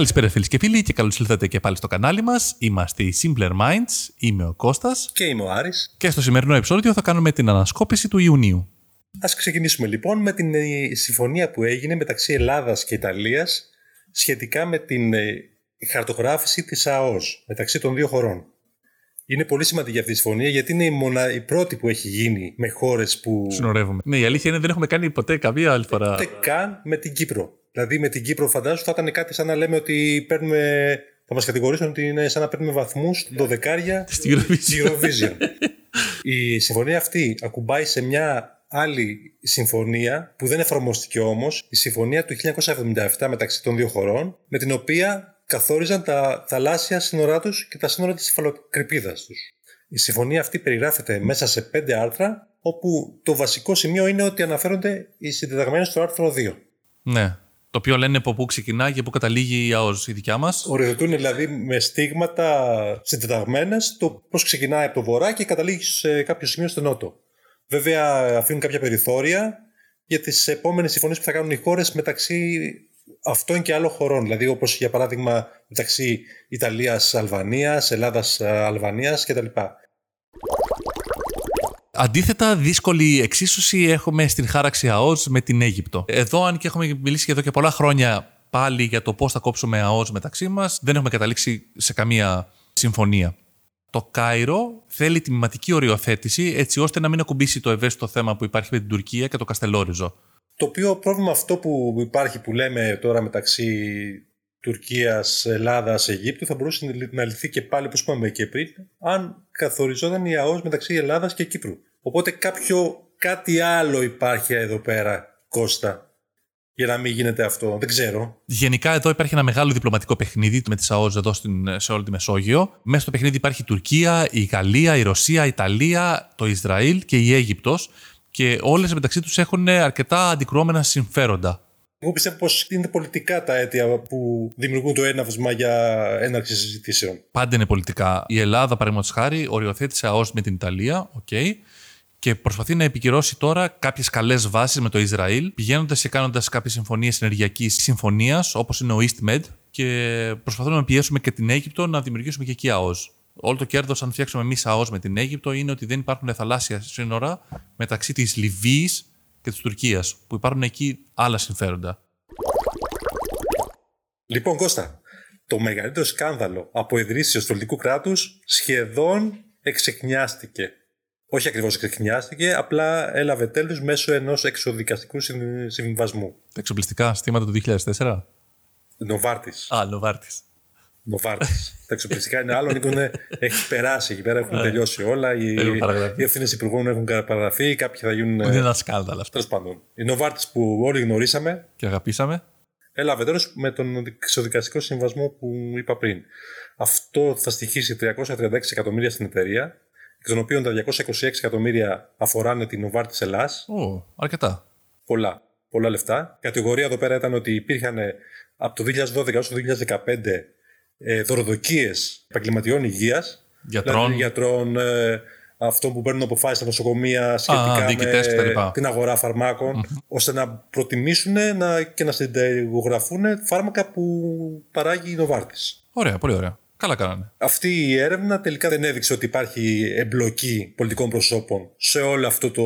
Καλησπέρα φίλοι και φίλοι και καλώς ήλθατε και πάλι στο κανάλι μας. Είμαστε οι Simpler Minds, είμαι ο Κώστας. Και είμαι ο Άρης. Και στο σημερινό επεισόδιο θα κάνουμε την ανασκόπηση του Ιουνίου. Ας ξεκινήσουμε λοιπόν με την ε, συμφωνία που έγινε μεταξύ Ελλάδας και Ιταλίας σχετικά με την ε, χαρτογράφηση της ΑΟΣ μεταξύ των δύο χωρών. Είναι πολύ σημαντική αυτή η συμφωνία γιατί είναι η, μονα... η πρώτη που έχει γίνει με χώρες που. Συνορεύουμε. Ναι, η αλήθεια είναι δεν έχουμε κάνει ποτέ καμία άλλη φορά. Ούτε καν με την Κύπρο. Δηλαδή με την Κύπρο, φαντάζομαι θα ήταν κάτι σαν να λέμε ότι παίρνουμε. Θα μας κατηγορήσουν ότι είναι σαν να παίρνουμε βαθμούς δωδεκάρια Στη Eurovision. Eurovision. η συμφωνία αυτή ακουμπάει σε μια άλλη συμφωνία που δεν εφαρμόστηκε όμως, η συμφωνία του 1977 μεταξύ των δύο χωρών, με την οποία καθόριζαν τα θαλάσσια σύνορά τους και τα σύνορα της υφαλοκρηπίδα τους. Η συμφωνία αυτή περιγράφεται μέσα σε πέντε άρθρα, όπου το βασικό σημείο είναι ότι αναφέρονται οι συντεταγμένε στο άρθρο 2. Ναι. Το οποίο λένε από πού ξεκινάει και πού καταλήγει η ΑΟΣ, η δικιά μας. Οριοθετούν δηλαδή με στίγματα συντεταγμένες το πώς ξεκινάει από το βορρά και καταλήγει σε κάποιο σημείο στο νότο. Βέβαια, αφήνουν κάποια περιθώρια για τις επόμενες συμφωνίες που θα κάνουν οι χώρες μεταξύ αυτών και άλλων χωρών. Δηλαδή, όπως για παράδειγμα μεταξύ Ιταλία-Αλβανία, Ελλάδα-Αλβανία κτλ. Αντίθετα, δύσκολη εξίσωση έχουμε στην χάραξη ΑΟΣ με την Αίγυπτο. Εδώ, αν και έχουμε μιλήσει εδώ και πολλά χρόνια πάλι για το πώς θα κόψουμε ΑΟΣ μεταξύ μας, δεν έχουμε καταλήξει σε καμία συμφωνία. Το Κάιρο θέλει τιμηματική οριοθέτηση έτσι ώστε να μην ακουμπήσει το ευαίσθητο θέμα που υπάρχει με την Τουρκία και το Καστελόριζο. Το οποίο πρόβλημα αυτό που υπάρχει που λέμε τώρα μεταξύ Τουρκίας, Ελλάδας, Αιγύπτου θα μπορούσε να λυθεί και πάλι όπως είπαμε και πριν αν καθοριζόταν η ΑΟΣ μεταξύ Ελλάδας και Κύπρου. Οπότε κάποιο, κάτι άλλο υπάρχει εδώ πέρα, Κώστα, για να μην γίνεται αυτό. Δεν ξέρω. Γενικά εδώ υπάρχει ένα μεγάλο διπλωματικό παιχνίδι με τις ΑΟΣ εδώ στην, σε όλη τη Μεσόγειο. Μέσα στο παιχνίδι υπάρχει η Τουρκία, η Γαλλία, η Ρωσία, η Ιταλία, το Ισραήλ και η Αίγυπτος και όλες μεταξύ τους έχουν αρκετά αντικρουόμενα συμφέροντα. Εγώ πιστεύω πως είναι πολιτικά τα αίτια που δημιουργούν το έναυσμα για έναρξη συζητήσεων. Πάντα είναι πολιτικά. Η Ελλάδα, παραδείγματος χάρη, οριοθέτησε ΑΟΣ με την Ιταλία, okay, και προσπαθεί να επικυρώσει τώρα κάποιες καλές βάσεις με το Ισραήλ, πηγαίνοντας και κάνοντας κάποιες συμφωνίες ενεργειακής συμφωνίας, όπως είναι ο EastMed, και προσπαθούμε να πιέσουμε και την Αίγυπτο να δημιουργήσουμε και εκεί ΑΟΣ. Όλο το κέρδος, αν φτιάξουμε εμείς ΑΟΣ με την Αίγυπτο, είναι ότι δεν υπάρχουν θαλάσσια σύνορα μεταξύ της Λιβύης και της Τουρκίας, που υπάρχουν εκεί άλλα συμφέροντα. Λοιπόν, Κώστα, το μεγαλύτερο σκάνδαλο από ιδρύσεως του ελληνικού κράτους σχεδόν εξεκνιάστηκε. Όχι ακριβώς εξεκνιάστηκε, απλά έλαβε τέλος μέσω ενός εξοδικαστικού συμβιβασμού. Τα εξοπλιστικά στήματα του 2004. Νοβάρτης. Α, Νοβάρτης. Νοβάρτη. Τα εξοπλιστικά είναι άλλο, είναι, έχει περάσει εκεί πέρα, έχουν τελειώσει όλα. Οι, οι ευθύνες υπουργών έχουν παραγραφεί, κάποιοι θα γίνουν. Είναι ένα σκάνδαλο αυτό. Τέλος πάντων. Η Νοβάρτη που όλοι γνωρίσαμε. Και αγαπήσαμε. Έλαβε τέλος με τον εξοδικαστικό συμβασμό που είπα πριν. Αυτό θα στοιχήσει 336 εκατομμύρια στην εταιρεία, εκ των οποίων τα 226 εκατομμύρια αφοράνε την Νοβάρτη Ελλάς. Ω, αρκετά. Πολλά. Πολλά λεφτά. Η κατηγορία εδώ πέρα ήταν ότι υπήρχαν από το 2012 έως το 2015 ε, δωροδοκίες επαγγελματιών υγείας. Γιατρών. Δηλαδή, γιατρών, ε, αυτών που παίρνουν αποφάσεις στα νοσοκομεία σχετικά με την αγορά ώστε να προτιμήσουν να, και να συνταγογραφούν φάρμακα που παράγει η Νοβάρτη. Ωραία, πολύ ωραία. Καλά κάνανε. Αυτή η έρευνα τελικά δεν έδειξε ότι υπάρχει εμπλοκή πολιτικών προσώπων σε όλο αυτό το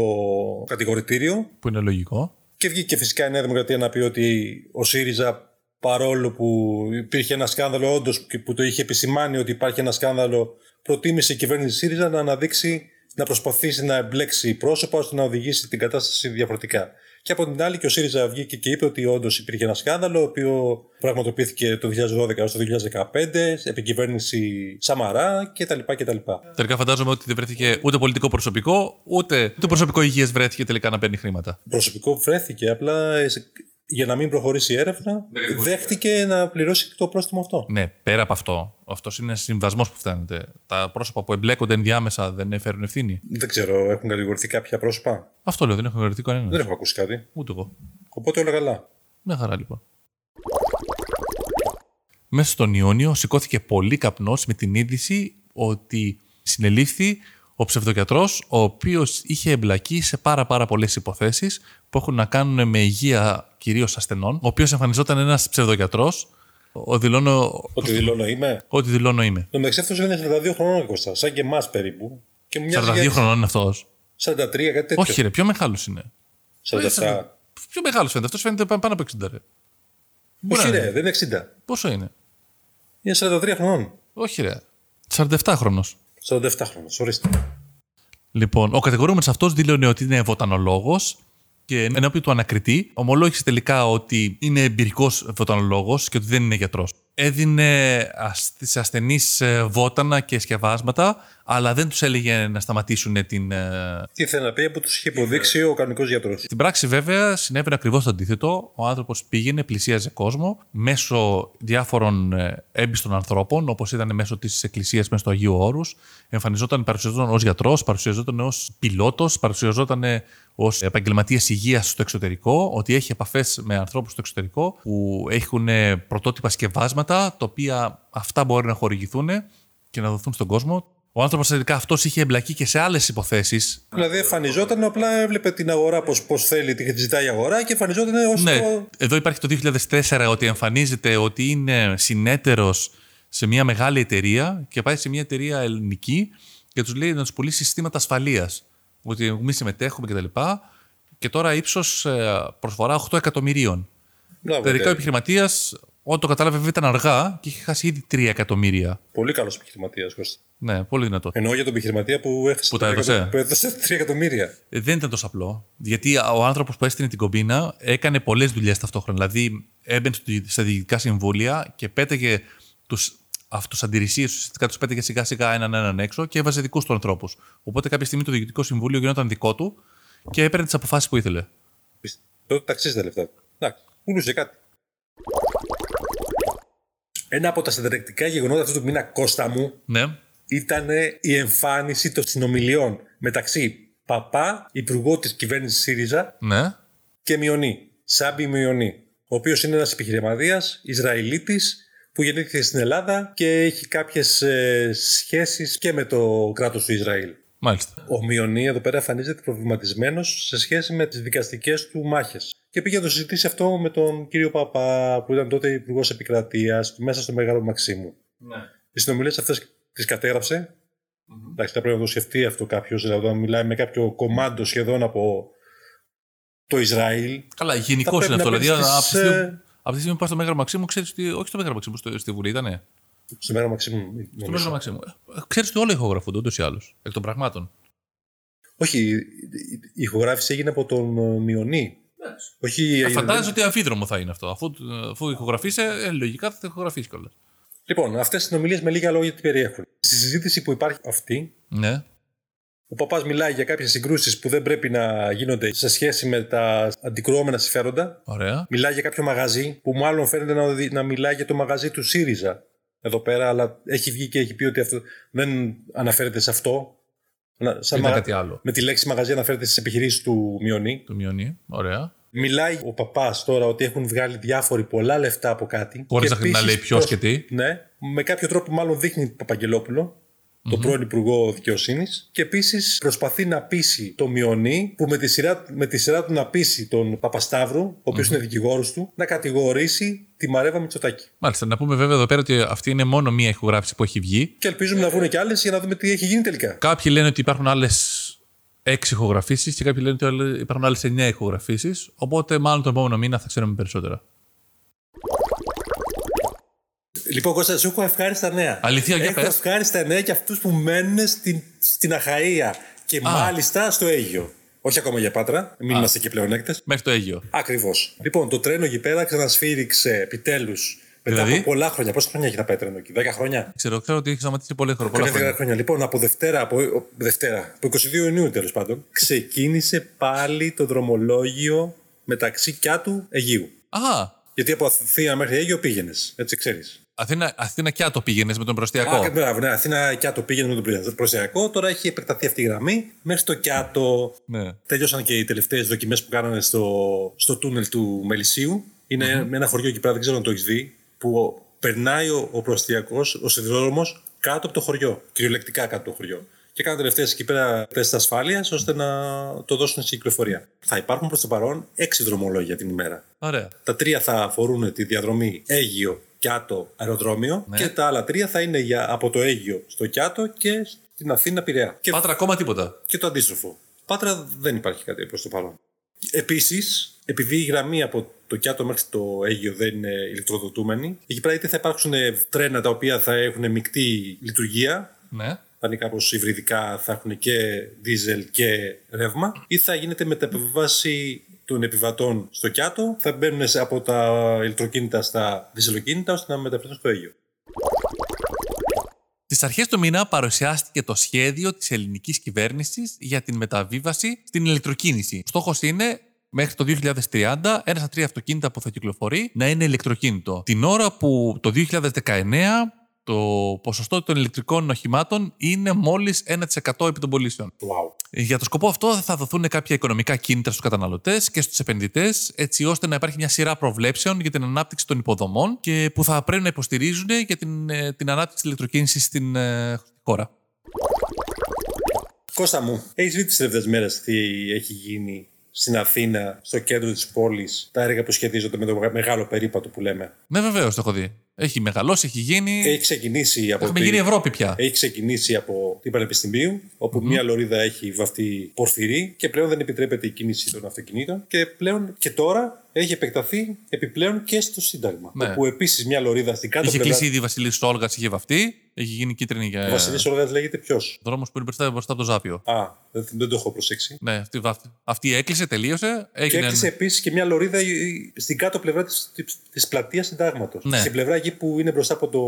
κατηγορητήριο. Που είναι λογικό. Και βγήκε φυσικά η Νέα Δημοκρατία να πει ότι ο ΣΥΡΙΖΑ παρόλο που υπήρχε ένα σκάνδαλο όντως που το είχε επισημάνει ότι υπάρχει ένα σκάνδαλο, προτίμησε η κυβέρνηση ΣΥΡΙΖΑ να αναδείξει, να προσπαθήσει να εμπλέξει πρόσωπα ώστε να οδηγήσει την κατάσταση διαφορετικά. Και από την άλλη και ο ΣΥΡΙΖΑ βγήκε και είπε ότι όντως υπήρχε ένα σκάνδαλο, ο οποίο πραγματοποιήθηκε το 2012 έως το 2015, επί κυβέρνηση Σαμαρά κτλ. κτλ. Τελικά φαντάζομαι ότι δεν βρέθηκε ούτε πολιτικό προσωπικό, ούτε, ούτε προσωπικό υγείας βρέθηκε τελικά να παίρνει χρήματα. Προσωπικό βρέθηκε, απλά για να μην προχωρήσει η έρευνα, δέχτηκε να πληρώσει το πρόστιμο αυτό. Ναι, πέρα από αυτό. Αυτός είναι συμβασμός που φτάνεται. Τα πρόσωπα που εμπλέκονται ενδιάμεσα δεν φέρουν ευθύνη. Δεν ξέρω, έχουν κατηγορηθεί κάποια πρόσωπα; Αυτό λέω, δεν έχω κατηγορηθεί κανένας. Δεν έχω ακούσει κάτι. Ούτε εγώ. Οπότε όλα καλά. Μια χαρά λοιπόν. Μέσα στον Ιόνιο σηκώθηκε πολύ καπνός με την είδηση ότι συνελήφθη ο ψευδοκιατρός, ο οποίος είχε εμπλακεί σε πάρα, πάρα πολλές υποθέσεις που έχουν να κάνουν με υγεία κυρίως ασθενών, ο οποίος εμφανιζόταν ένας ψευδοκιατρός Ο δηλώνω. Ότι δηλώνω είμαι; Ό,τι δηλώνω είμαι. Το μεταξύ αυτός είναι 42 χρονών Κώστα, σαν και εμάς περίπου. Και μου μοιάζει 42 για χρονών είναι αυτός. 43, κάτι τέτοιο. Όχι, ρε, πιο μεγάλος είναι. 47. Πιο μεγάλος φαίνεται. Αυτός φαίνεται πάνω από 60, ρε. Μπορεί Όχι να ρε, δεν είναι 60. Πόσο είναι; Είναι 43 χρονών. Όχι, ρε. 47 χρονο. 47 χρονών, ορίστε. Λοιπόν, ο κατηγορούμενος αυτός δήλωνε ότι είναι βοτανολόγος και ενώπιον του ανακριτή ομολόγησε τελικά ότι είναι εμπειρικός βοτανολόγος και ότι δεν είναι γιατρός. Έδινε στι ασθενείς βότανα και σκευάσματα, αλλά δεν τους έλεγε να σταματήσουν την. ε, Τι θέλει να πει που τους είχε υποδείξει ο κανονικός γιατρός. Στην πράξη, βέβαια, συνέβαινε ακριβώς το αντίθετο. Ο άνθρωπος πήγαινε, πλησίαζε κόσμο μέσω διάφορων ε, έμπιστων ανθρώπων, όπως ήταν μέσω της Εκκλησίας, μέσω του Αγίου Όρους. Εμφανιζόταν, παρουσιαζόταν ως γιατρός, παρουσιαζόταν ως πιλότος, παρουσιαζόταν ως επαγγελματίας υγείας στο εξωτερικό, ότι έχει επαφές με ανθρώπους στο εξωτερικό που έχουν ε, πρωτότυπα σκευάσματα, τα οποία αυτά μπορεί να χορηγηθούν και να δοθούν στον κόσμο. Ο άνθρωπος τελικά αυτός είχε εμπλακεί και σε άλλες υποθέσεις. Δηλαδή εμφανιζόταν, απλά έβλεπε την αγορά πώς πώς θέλει, τι ζητάει η αγορά και εμφανιζόταν ως. Ναι, το... εδώ υπάρχει το 2004 ότι εμφανίζεται ότι είναι συνέτερος σε μια μεγάλη εταιρεία και πάει σε μια εταιρεία ελληνική και τους λέει να τους πουλήσει συστήματα ασφαλείας. Ότι εμείς συμμετέχουμε κτλ. Και, και τώρα ύψος προσφορά 8 εκατομμυρίων. Μπράβο, Τελικά ο ναι. επιχειρηματίας, όταν το κατάλαβε, βέβαια ήταν αργά και είχε χάσει ήδη 3 εκατομμύρια. Πολύ καλός επιχειρηματίας, Κώστα. Ναι, πολύ δυνατό. Εννοώ για τον επιχειρηματία που έχασε Που τα 3 έδωσε. εκατο- Που έδωσε 3 εκατομμύρια. Ε, δεν ήταν τόσο απλό. Γιατί ο άνθρωπος που έστεινε την κομπίνα έκανε πολλές δουλειές ταυτόχρονα. Δηλαδή έμπαινε στο- στα διοικητικά συμβούλια και πέταγε του αυτοσαντηρησίε, ουσιαστικά τους πέταγε σιγά σιγά έναν έναν έξω και έβαζε δικούς του ανθρώπους. Οπότε κάποια στιγμή το διοικητικό συμβούλιο γινόταν δικό του και έπαιρνε τις αποφάσεις που ήθελε. Τότε τα αξίζει τα λεφτά. Εντάξει, πουλούσε κάτι. Ένα από τα συνταρακτικά γεγονότα αυτού του μήνα, Κώστα μου, Ναι. ήταν η εμφάνιση των συνομιλιών μεταξύ Παπά, υπουργό της κυβέρνησης ΣΥΡΙΖΑ Ναι. και Μιονί, Σάμπι Μιονί, ο οποίος είναι ένας επιχειρηματίας Ισραηλίτης που γεννήθηκε στην Ελλάδα και έχει κάποιες ε, σχέσεις και με το κράτος του Ισραήλ. Μάλιστα. Ο Μιονί εδώ πέρα εμφανίζεται προβληματισμένος σε σχέση με τις δικαστικές του μάχες. Και πήγε να το συζητήσει αυτό με τον κύριο Παπά, που ήταν τότε υπουργός επικρατείας, μέσα στο Μεγάλο Μαξίμου. Ναι. Οι συνομιλίες αυτές τις κατέγραψε. Εντάξει, θα πρέπει να το σκεφτεί αυτό κάποιος, δηλαδή όταν μιλάει με κάποιο κομμάτι σχεδόν από το Ισραήλ. Καλά, γενικώς πρέπει είναι αυτό. να Δηλαδή, μπει από τη στις, στιγμή, ε, από τη στιγμή που πας στο Μέγαρο Μαξίμου, ξέρεις ότι. Όχι στο Μέγαρο Μαξίμου, στο, στη Βουλή ήτανε. Στο Μεγάλο Μαξίμου. Στο νομίζω. Μέγαρο Μαξίμου. Ξέρεις ότι όλα ηχογραφούνται ούτως ή άλλως. Εκ των πραγμάτων. Όχι, η- η η ηχογράφηση έγινε από τον ε, Μιονί. Όχι, Ε, ε, Φαντάζεσαι ότι αμφίδρομο θα είναι αυτό. Αφού, αφού ηχογραφήσει, ε, λογικά θα το ηχογραφήσει κιόλας. Λοιπόν, αυτές οι συνομιλίες με λίγα λόγια τι περιέχουν. Στη συζήτηση που υπάρχει αυτή, Ναι. ο παπάς μιλάει για κάποιες συγκρούσεις που δεν πρέπει να γίνονται σε σχέση με τα αντικρουόμενα συμφέροντα. Ωραία. Μιλάει για κάποιο μαγαζί που μάλλον φαίνεται να, οδη- να μιλάει για το μαγαζί του ΣΥΡΙΖΑ εδώ πέρα, αλλά έχει βγει και έχει πει ότι αυτό δεν αναφέρεται σε αυτό. Να- Σαν Ήταν μα- κάτι άλλο. Με τη λέξη μαγαζί αναφέρεται στις επιχειρήσεις του Μιονί. Το μειονί. Ωραία. Μιλάει ο παπάς τώρα ότι έχουν βγάλει διάφοροι πολλά λεφτά από κάτι. Χωρίς Και να, να επίσης λέει ποιος προς- και τι. Ναι, με κάποιο τρόπο μάλλον δείχνει Παπαγγελόπουλο, τον πρώην Υπουργό Δικαιοσύνης, και επίσης προσπαθεί να πείσει το Μιονί, που με τη σειρά, με τη σειρά του να πείσει τον Παπασταύρου, ο οποιο είναι δικηγόρος του, να κατηγορήσει τη Μαρέβα Μητσοτάκη. Μάλιστα. Να πούμε βέβαια εδώ πέρα ότι αυτή είναι μόνο μία ηχογράφηση που έχει βγει. Και ελπίζουμε να βγουν και άλλες για να δούμε τι έχει γίνει τελικά. Κάποιοι λένε ότι υπάρχουν άλλες έξι ηχογραφήσεις και κάποιοι λένε ότι άλλε- υπάρχουν άλλες εννιά ηχογραφήσεις. Οπότε, μάλλον τον επόμενο μήνα θα ξέρουμε περισσότερα. Λοιπόν, Κώστα, σου έχω ευχάριστα νέα. Αλήθεια, για έχω πες. ευχάριστα νέα για αυτούς που μένουν στην, στην Αχαία και μάλιστα στο Αίγιο. Όχι ακόμα για Πάτρα, μην είμαστε και πλεονέκτε. Μέχρι το Αίγιο. Ακριβώς. Λοιπόν, το τρένο εκεί πέρα ξανασφύριξε επιτέλους. Μετά Δηλαδή; από πολλά χρόνια. Πόσα χρόνια έχει να πάει τρένο εκεί, 10 χρόνια; Ξέρω, ξέρω ότι έχει σταματήσει πολύ χρόνο. Πολλά Κάποια χρόνια. χρόνια. Λοιπόν, από Δευτέρα, από, ο- Δευτέρα, από 22 Ιουνίου τέλος πάντων, ξεκίνησε πάλι το δρομολόγιο μεταξύ Κιάτου Αιγείου. Α, Γιατί από Αθήνα μέχρι Αίγιο πήγαινες, έτσι ξέρεις. Αθήνα, Αθήνα και το πήγαινες με τον προστιακό; Α, μπράβο, ναι, Αθήνα Κιάτο πήγαινε με τον Προσιακό, τώρα έχει επεκταθεί αυτή η γραμμή μέχρι το Κιάτο. Ναι. Τελειώσαν και οι τελευταίες δοκιμές που κάνανε στο, στο τούνελ του Μελισσίου. Είναι με ένα χωριό εκεί πέρα, δεν ξέρω αν το έχεις δει, που περνάει ο, ο προαστιακό, ο σιδηρόδρομος, κάτω από το χωριό. Κυριολεκτικά κάτω από το χωριό. Και κάνουν τελευταίες εκεί πέρα τεστ ασφάλειας ώστε να το δώσουν στην κυκλοφορία. Θα υπάρχουν προς το παρόν έξι δρομολόγια την ημέρα. Ωραία. Τα τρία θα αφορούν τη διαδρομή Αίγιο Κιάτο αεροδρόμιο Ναι. και τα άλλα τρία θα είναι για, από το Αίγιο στο Κιάτο και στην Αθήνα Πειραιά. Και, Πάτρα ακόμα τίποτα. και το αντίστροφο. Πάτρα δεν υπάρχει κάτι προς το παρόν. Επίσης, επειδή η γραμμή από το Κιάτο μέχρι το Αίγιο δεν είναι ηλεκτροδοτούμενη, εκεί πέρα είτε θα υπάρξουν τρένα τα οποία θα έχουν μεικτή λειτουργία, Ναι. θα είναι κάπως υβριδικά, θα έχουν και δίζελ και ρεύμα, ή θα γίνεται μεταπιβάση των επιβατών στο Κιάτο, θα μπαίνουν σε- από τα ηλεκτροκίνητα στα διζελοκίνητα ώστε να μεταφερθούν στο Αίγιο. Στις αρχές του μήνα παρουσιάστηκε το σχέδιο της ελληνικής κυβέρνησης για την μεταβίβαση στην ηλεκτροκίνηση. Ο στόχος είναι μέχρι το 2030 ένα στα τρία αυτοκίνητα που θα κυκλοφορεί να είναι ηλεκτροκίνητο. Την ώρα που το 2019 το ποσοστό των ηλεκτρικών οχημάτων είναι μόλις 1% επί των πωλήσεων. Wow. Για το σκοπό αυτό θα δοθούν κάποια οικονομικά κίνητρα στους καταναλωτές και στους επενδυτές έτσι ώστε να υπάρχει μια σειρά προβλέψεων για την ανάπτυξη των υποδομών και που θα πρέπει να υποστηρίζουν για την, ε, την ανάπτυξη της ηλεκτροκίνησης στην ε, χώρα. Κώστα μου, έχεις δει τις τελευταίες μέρες τι έχει γίνει στην Αθήνα, στο κέντρο της πόλης, τα έργα που σχετίζονται με το μεγάλο περίπατο που λέμε; Ναι, βεβαίως το έχω δει. Έχει μεγαλώσει, έχει γίνει. Έχει ξεκινήσει από. Έχουμε τη- γίνει Ευρώπη πια. Έχει ξεκινήσει από την Πανεπιστημίου, όπου μία λωρίδα έχει βαφτεί πορφυρί και πλέον δεν επιτρέπεται η κίνηση των αυτοκινήτων. Και πλέον και τώρα έχει επεκταθεί επιπλέον και στο Σύνταγμα. Ναι. Όπου επίσης μία λωρίδα στην κάτω Είχε πλευρά. κλείσει ήδη η Βασιλής Όλγας, είχε βαφτεί. Έχει γίνει κίτρινη για. Ο Βασιλής Όλγας λέγεται ποιος; δρόμος που είναι μπροστά, μπροστά από το Ζάπιο. Α, δεν, δεν το έχω προσέξει. Ναι, αυτή, αυτή, αυτή έκλεισε, τελείωσε. Και Έγινε. έκλεισε επίσης και μια λωρίδα στην κάτω πλευρά τη της πλατείας Συντάγματος. Ναι. Στην πλευρά εκεί που είναι μπροστά από το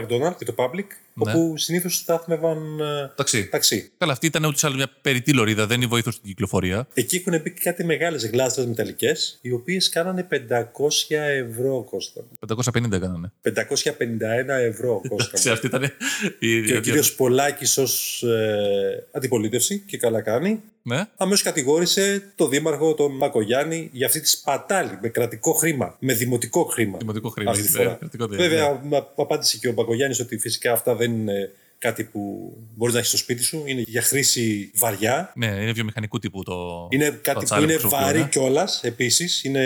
McDonald's και το Public, Ναι. όπου συνήθως στάθμευαν ε, Ταξί. ταξί. Καλά, αυτή ήταν ούτως ή άλλως μια περιττή λωρίδα, δεν είναι βοήθος στην κυκλοφορία. Εκεί έχουν μπει κάτι μεγάλες γλάστρες μεταλλικές, οι οποίες κάνανε 500 ευρώ Κώστα. 550 έκανανε. 551 ευρώ Κώστα. Σε αυτή ήταν. η- και ο η- κύριος Πολάκης ως ε, αντιπολίτευση, και καλά κάνει, Ναι. αμέσως κατηγόρησε τον Δήμαρχο, τον Μακογιάννη, για αυτή τη σπατάλη με κρατικό χρήμα, με δημοτικό χρήμα. Δημοτικό χρήμα. Αυτή τη βέβαια, φορά. κρατικό δεν Βέβαια, είναι. μα- απάντησε και ο Μπακογιάννη ότι φυσικά αυτά δεν είναι κάτι που μπορείς να έχεις στο σπίτι σου. Είναι για χρήση βαριά. Ναι, είναι βιομηχανικού τύπου το. Είναι κάτι που πατσάλι είναι χρησιμοποιούν, βαρύ ε. κιόλας επίσης. Είναι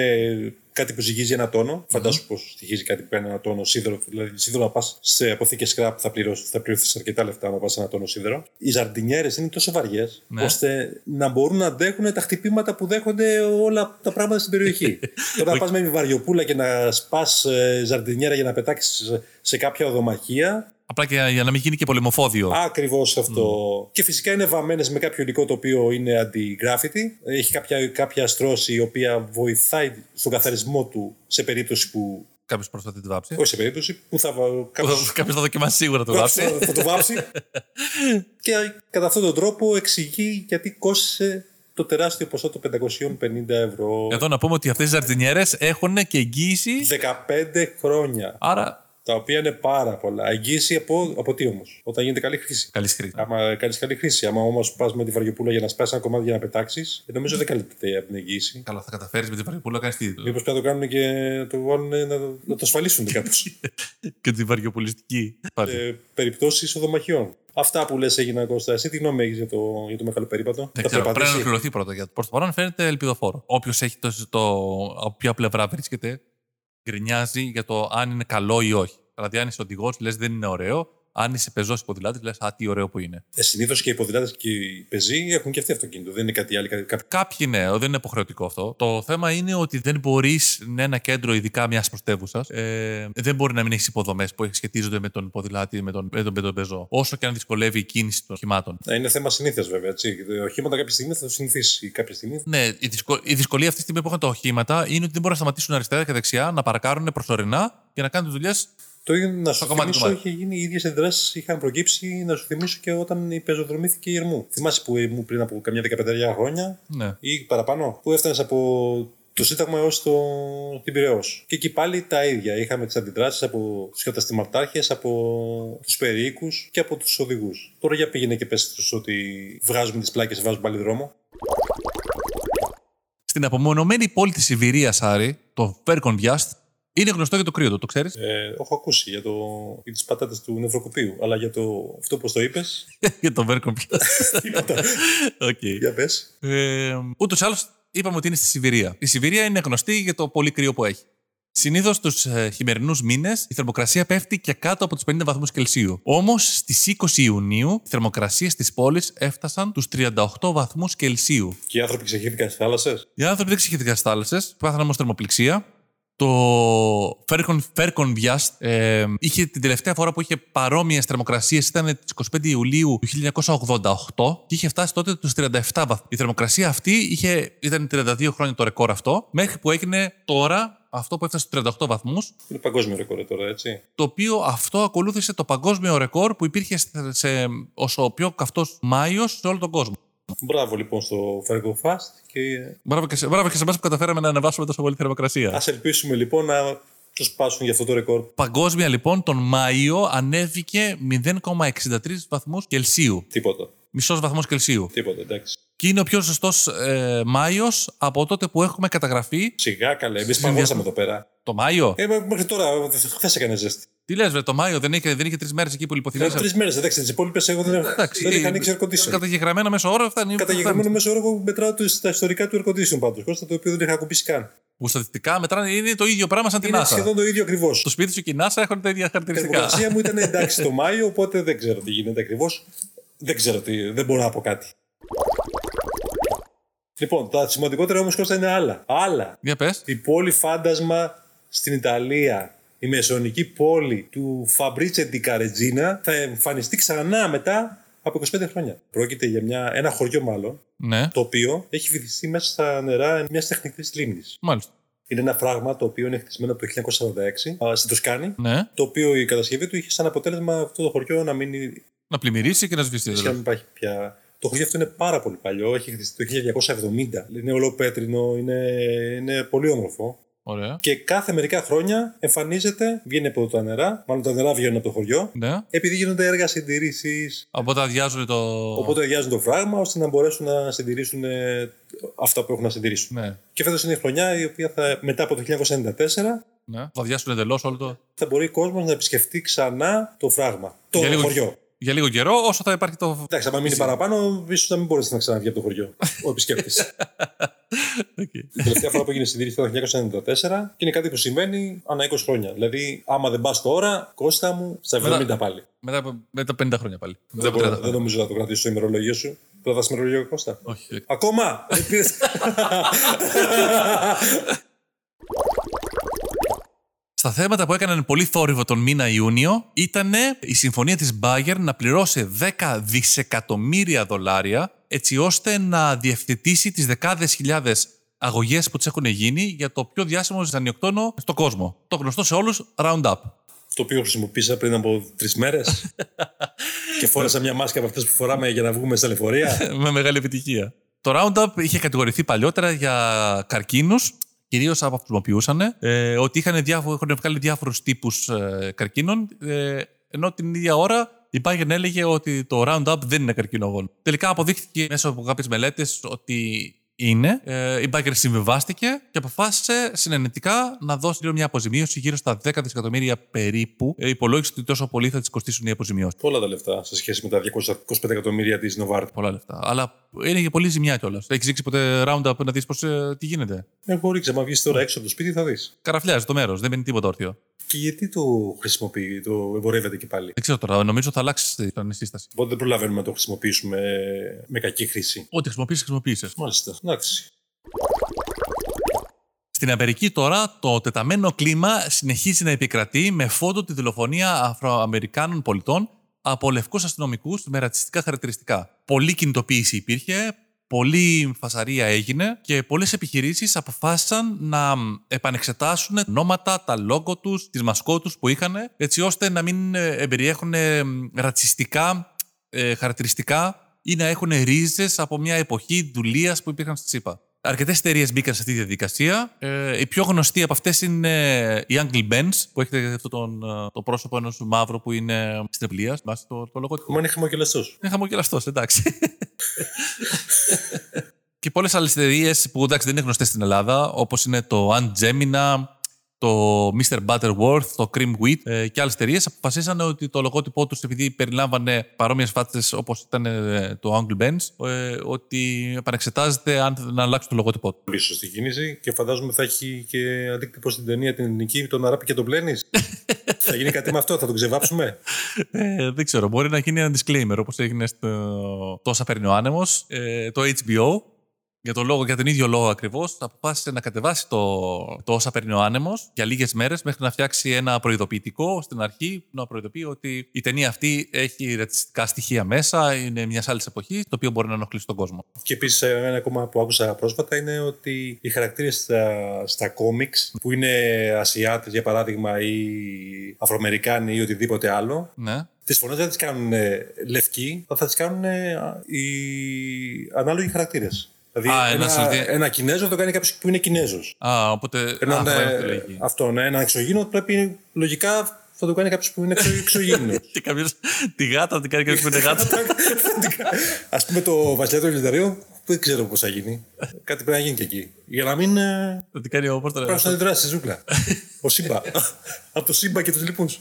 κάτι που ζυγίζει ένα τόνο. Φαντάσου πως στοιχίζει κάτι που κάνει ένα τόνο σίδερο. Δηλαδή, σίδερο να πας σε αποθήκες scrap θα, πληρώσεις, θα πληρωθείς αρκετά λεφτά να πας ένα τόνο σίδερο. Οι ζαρντινιέρες είναι τόσο βαριές Ναι. ώστε να μπορούν να αντέχουν τα χτυπήματα που δέχονται όλα τα πράγματα στην περιοχή. Τώρα να πας με βαριοπούλα και να σπα ζαρντινιέρα για να πετάξεις σε κάποια οδομαχία. Απλά και για να μην γίνει και πολεμοφόδιο. Ακριβώς αυτό. Και φυσικά είναι βαμμένες με κάποιο υλικό το οποίο είναι αντι-graffiti. Έχει κάποια, κάποια στρώση η οποία βοηθάει στον καθαρισμό του σε περίπτωση που. Κάποιος προσπαθεί να τη βάψει. Όχι σε περίπτωση που θα. βα- κάποιος- Κάποιος θα δοκιμάσει σίγουρα το κάποιος βάψει. θα, θα το βάψει. και κατά αυτόν τον τρόπο εξηγεί γιατί κόστησε το τεράστιο ποσό των 550 ευρώ. Εδώ να πούμε ότι αυτές οι ζαρτινιέρες έχουν και εγγύηση. 15 χρόνια. Άρα. Τα οποία είναι πάρα πολλά. Εγγύηση από, από τι όμως, όταν γίνεται καλή χρήση. Καλή χρήση. Άμα κάνεις καλή χρήση. Άμα όμως πας με τη βαριοπούλα για να σπάσει ένα κομμάτι για να πετάξεις, νομίζω δεν καλύπτεται από την εγγύηση. Καλά, θα καταφέρεις με την βαριοπούλα να κάνεις τι. Μήπως πρέπει να το κάνουν και να το, βάλουν, να, να το ασφαλίσουν κάπως. και τη βαριοπολιστική. Πάλι. ε, Περιπτώσεις ισοδομαχιών. Αυτά που λες έγιναν Κώστα. Εσύ τι γνώμη έχεις για το, για το μεγάλο περίπατο; Δεν Θα ξέρω, πρέπει να περπατήσει; ολοκληρωθεί πρώτα. Γιατί προ το παρόν φαίνεται ελπιδοφόρο. Όποιος έχει το, το, από ποια πλευρά βρίσκεται, γκρινιάζει για το αν είναι καλό ή όχι. Δηλαδή, αν είσαι οδηγός, λες δεν είναι ωραίο. Αν είσαι πεζός ποδηλάτης, λες Α, τι ωραίο που είναι. Ε, Συνήθως και οι ποδηλάτες και οι πεζοί έχουν και αυτοί αυτοκίνητο. Δεν είναι κάτι άλλο. Κάτι, κάτι... Κάποιοι ναι, δεν είναι υποχρεωτικό αυτό. Το θέμα είναι ότι δεν μπορείς να ένα κέντρο, ειδικά μιας πρωτεύουσα, ε, δεν μπορεί να μην έχεις υποδομές που σχετίζονται με τον ποδηλάτη, με τον, με τον, με τον πεζό. Όσο και αν δυσκολεύει η κίνηση των οχημάτων. Ε, Είναι θέμα συνήθειας βέβαια. Έτσι. Το οχήματα κάποια στιγμή θα το συνηθίσει. Κάποια στιγμή Ναι, η, δυσκο... η δυσκολία αυτή τη στιγμή που έχουν τα οχήματα είναι ότι δεν μπορούν να σταματήσουν αριστερά και δεξιά, να παρακάρουν προσωρινά και να κάνουν τις δουλειές. Το ίδιο να σου κομμάτι θυμίσω, κομμάτι. είχε γίνει οι ίδιες αντιδράσει είχαν προκύψει να σου θυμίσω και όταν η πεζοδρομήθηκε η Ερμού. Θυμάσαι που η Ερμού πριν από καμιά δεκαπενταριά χρόνια Ναι. ή παραπάνω, που έφτανες από το Σύνταγμα έως το... την Πυραιός. Και εκεί πάλι τα ίδια. Είχαμε τις αντιδράσεις από τους καταστηματάρχες, από τους περίοικους και από τους οδηγούς. Τώρα για πήγαινε και πες τους ότι βγάζουμε τις πλάκες, βάζουμε πάλι δρόμο. Στην απομονωμένη πόλη της Σιβηρίας, Άρη, το Βερχογιάνσκ, είναι γνωστό για το κρύο του, το ξέρεις; Ε, έχω ακούσει για, το... για τις πατάτες του Νευροκοπίου, αλλά για το... αυτό πώς το είπες. για το Βερχογιάνσκ. Τίποτα. Οκ. για πες. Ε, Ούτως ή άλλως είπαμε ότι είναι στη Σιβηρία. Η Σιβηρία είναι γνωστή για το πολύ κρύο που έχει. Συνήθως στους ε, χειμερινούς μήνες η θερμοκρασία πέφτει και κάτω από τους 50 βαθμούς Κελσίου. Όμως στις 20 Ιουνίου οι θερμοκρασίες της πόλης έφτασαν τους 38 βαθμούς Κελσίου. Και οι άνθρωποι ξεχύθηκαν στις θάλασσες; Οι άνθρωποι δεν ξεχύθηκαν στις θάλασσες, πάθαν όμως θερμοπληξία. Το Φέρκον, Φέρκον Βιάστ ε, είχε την τελευταία φορά που είχε παρόμοιες θερμοκρασίες ήταν τις 25 Ιουλίου του 1988 και είχε φτάσει τότε τους 37 βαθμού. Η θερμοκρασία αυτή είχε, ήταν 32 χρόνια το ρεκόρ αυτό, μέχρι που έγινε τώρα αυτό που έφτασε στους 38 βαθμούς. Είναι παγκόσμιο ρεκόρ τώρα, έτσι. Το οποίο αυτό ακολούθησε το παγκόσμιο ρεκόρ που υπήρχε σε, σε, ως ο πιο καυτός Μάιος σε όλο τον κόσμο. Μπράβο λοιπόν στο Fergo Fast. Και... Μπράβο και σε, μπράβο και σε εμάς που καταφέραμε να ανεβάσουμε τόσο πολύ θερμοκρασία. Α ελπίσουμε λοιπόν να το σπάσουν για αυτό το ρεκόρ. Παγκόσμια λοιπόν τον Μάιο ανέβηκε 0,63 βαθμούς Κελσίου. Τίποτα. Μισός βαθμός Κελσίου. Τίποτα, εντάξει. Και είναι ο πιο ζεστός ε, Μάιος από τότε που έχουμε καταγραφεί. Σιγά καλέ, εμείς παγώσαμε εδώ πέρα. Το Μάιο; Ε, μέχρι τώρα, χθες έκανε ζέστη. Τι λες, το Μάιο δεν είχε, δεν είχε τρεις μέρες εκεί που λιποθυμίσαμε. Τρεις μέρες, εντάξει, τις υπόλοιπες εγώ δεν, δεν είχα ανοίξει air condition. Καταγεγραμμένο μέσο όρο φτάνει. Καταγεγραμμένο μέσο όρο εγώ μετράω τα ιστορικά του air condition πάντως. Κόστα το οποίο δεν είχα ακουμπήσει καν. Που στατιστικά μετράνε είναι το ίδιο πράγμα σαν την Είναι NASA. σχεδόν το ίδιο ακριβώς. Το σπίτι σου και η NASA έχουν τα ίδια Η χαρακτηριστικά. θερμοκρασία μου ήταν εντάξει το Μάιο, οπότε δεν ξέρω τι γίνεται ακριβώς. Δεν ξέρω τι, δεν μπορώ να πω κάτι. Λοιπόν, τα σημαντικότερα όμως Κώστα είναι άλλα. Άλλα. Για πες. Η πόλη φάντασμα στην Ιταλία, η μεσαιωνική πόλη του Φαμπρίτσε Ντι Καρετζίνα, θα εμφανιστεί ξανά μετά από 25 χρόνια. Πρόκειται για μια, ένα χωριό, μάλλον, Ναι, το οποίο έχει βυθιστεί μέσα στα νερά μιας τεχνητής λίμνης. μάλιστα. Είναι ένα φράγμα το οποίο είναι χτισμένο από το 1946 α, στην Τοσκάνη, Ναι, το οποίο η κατασκευή του είχε σαν αποτέλεσμα αυτό το χωριό να μείνει. Να πλημμυρίσει και να σβήσει. Σχεδόν δηλαδή. μην υπάρχει πια. Το χωριό αυτό είναι πάρα πολύ παλιό, έχει χτιστεί το 1970. Είναι ολοπέτρινο, είναι, είναι πολύ όμορφο. Ωραία. Και κάθε μερικά χρόνια εμφανίζεται, βγαίνει από τα νερά, μάλλον τα νερά βγαίνουν από το χωριό, Ναι. επειδή γίνονται έργα συντηρήσεις. Οπότε αδειάζουν το. Οπότε αδειάζουν το φράγμα ώστε να μπορέσουν να συντηρήσουν ε, αυτά που έχουν να συντηρήσουν. Ναι. Και φέτος είναι η χρονιά η οποία θα, μετά από το 1994 ναι. Θα αδειάσουν εντελώς όλο το. θα μπορεί ο κόσμος να επισκεφτεί ξανά το φράγμα. Το Για λίγο- χωριό. Για λίγο καιρό, όσο θα υπάρχει το. Εντάξει, άμα μείνει παραπάνω, ίσως να μην μπορέσει να ξαναβγεί από το χωριό ο επισκέπτης. Οκ. Η τελευταία φορά που έγινε συντήρηση ήταν το 1994 και είναι κάτι που συμβαίνει ανά 20 χρόνια. Δηλαδή, άμα δεν πας τώρα, Κώστα μου, στα 70 Μετά- πάλι. Μετά, από- μετά 50 χρόνια πάλι. Μετά Δεν, από μπορώ, 30 δεν χρόνια. νομίζω να το κρατήσω στο ημερολόγιο σου. Κρατάς ημερολόγιο, Κώστα. Όχι. Ακόμα! Δεν πήρες- Στα θέματα που έκαναν πολύ θόρυβο τον μήνα Ιούνιο ήταν η συμφωνία της Bayer να πληρώσει 10 δισεκατομμύρια δολάρια έτσι ώστε να διευθετήσει τις δεκάδες χιλιάδες αγωγές που τις έχουν γίνει για το πιο διάσημο ζυζανιοκτόνο στον κόσμο. Το γνωστό σε όλους Roundup. το οποίο χρησιμοποίησα πριν από τρεις μέρες. και φόρεσα μια μάσκα από αυτές που φοράμε για να βγούμε στα λεωφορεία. με μεγάλη επιτυχία. Το Roundup είχε κατηγορηθεί παλιότερα για καρκίνους, κυρίως από αυτού που χρησιμοποιούσαν, ε, ότι είχαν, διάφο- έχουν βγάλει διάφορους τύπους ε, καρκίνων, ε, ενώ την ίδια ώρα η Bayern έλεγε ότι το Roundup δεν είναι καρκινογόνο. Τελικά αποδείχθηκε μέσα από κάποιες μελέτες ότι είναι. Ε, η Bayern συμβιβάστηκε και αποφάσισε συνενετικά να δώσει λίγο μια αποζημίωση γύρω στα 10 δισεκατομμύρια περίπου. Ε, υπολόγισε ότι τόσο πολύ θα της κοστίσουν οι αποζημιώσεις. Πολλά τα λεφτά σε σχέση με τα 225 εκατομμύρια της Νοβάρτ. Πολλά λεφτά. Αλλά είναι και πολύ ζημιά κιόλας. Έχεις δείξει ποτέ Roundup να δεις πώς, ε, τι γίνεται; Έχω ρίξει, άμα βγεις τώρα έξω από το σπίτι θα δεις. Καραφλιάζει το μέρος, δεν μένει τίποτα όρθιο. Και γιατί το χρησιμοποιεί, το εμπορεύεται και πάλι; Δεν ξέρω τώρα, νομίζω θα αλλάξει την σύσταση. Οπότε δεν προλαβαίνουμε να το χρησιμοποιήσουμε με κακή χρήση. Ό,τι χρησιμοποιήσεις, χρησιμοποίησε. Μάλιστα. Εντάξει. Στην Αμερική τώρα το τεταμένο κλίμα συνεχίζει να επικρατεί με φόντο τη δολοφονία Αφροαμερικάνων πολιτών από λευκούς αστυνομικούς με ρατσιστικά χαρακτηριστικά. Πολλή κινητοποίηση υπήρχε, πολλή φασαρία έγινε και πολλές επιχειρήσεις αποφάσισαν να επανεξετάσουν ονόματα, τα λόγο τους, τις μασκότους που είχαν έτσι ώστε να μην ε, εμπεριέχουν ε, ρατσιστικά ε, χαρακτηριστικά ή να έχουν ρίζες από μια εποχή δουλείας που υπήρχαν στη ΣΥΠΑ. Αρκετές εταιρείες μπήκαν σε αυτή τη διαδικασία. Ε, η πιο γνωστή από αυτές είναι η Uncle Ben's, που έχετε αυτό τον, ε, το πρόσωπο ενός μαύρου που είναι στην ευλία. Θυμάστε το, το λογότυπο. Μα είναι χαμογελαστό. Είναι χαμογελαστός, εντάξει. και πολλές άλλες εταιρείες που εντάξει, δεν είναι γνωστές στην Ελλάδα, όπως είναι το Antgemina, το Mr. Butterworth, το Cream Wheat ε, και άλλες εταιρείες αποφασίσαν ότι το λογότυπό τους, επειδή περιλάμβανε παρόμοιες φάτσε όπως ήταν ε, το Uncle Ben's, ε, ότι επανεξετάζεται αν να αλλάξει το λογότυπό του. Πολύ σωστή κίνηση και φαντάζομαι θα έχει και αντίκτυπο στην ταινία την ελληνική, τον αράπη και τον πλένει. θα γίνει κάτι με αυτό, θα τον ξεβάψουμε; Ε, δεν ξέρω, μπορεί να γίνει ένα disclaimer όπως έγινε στο Τόσα παίρνει ο άνεμος, ε, το HBO για, τον λόγο, για τον ίδιο λόγο ακριβώς, αποφάσισε να κατεβάσει το, το όσα παίρνει ο άνεμος για λίγες μέρες μέχρι να φτιάξει ένα προειδοποιητικό στην αρχή να προειδοποιεί ότι η ταινία αυτή έχει ρατσιστικά στοιχεία μέσα, είναι μιας άλλης εποχής, το οποίο μπορεί να ενοχλήσει τον κόσμο. Και επίσης, ένα ακόμα που άκουσα πρόσφατα είναι ότι οι χαρακτήρες στα, στα κόμιξ, που είναι Ασιάτες για παράδειγμα, ή Αφροαμερικάνοι ή οτιδήποτε άλλο, Ναι. τις φωνές δεν τις κάνουν ε, λευκοί, θα τις κάνουν ε, οι ανάλογοι χαρακτήρες. Δηλαδή, Α, ένα, ένας ότι- ένα Κινέζο θα το κάνει κάποιος που είναι Κινέζος. Α, οπότε. Έναν, α, ε, αυτό είναι λογική. αυτό, ναι, ένα εξωγήινο πρέπει λογικά θα το κάνει κάποιος που είναι εξω, εξωγήινος. Και κάποιο τη γάτα την κάνει κάποιος που είναι γάτα. Α πούμε το βασιλιά του Ελευθερίου δεν ξέρω πώς θα γίνει. Κάτι πρέπει να γίνει και εκεί. Για να μην. ε, Θα την κάνει όπω το Πρέπει να αντιδράσει στη ζούγκλα. Ο Σύμπα. Από το Σύμπα και τους λοιπούς.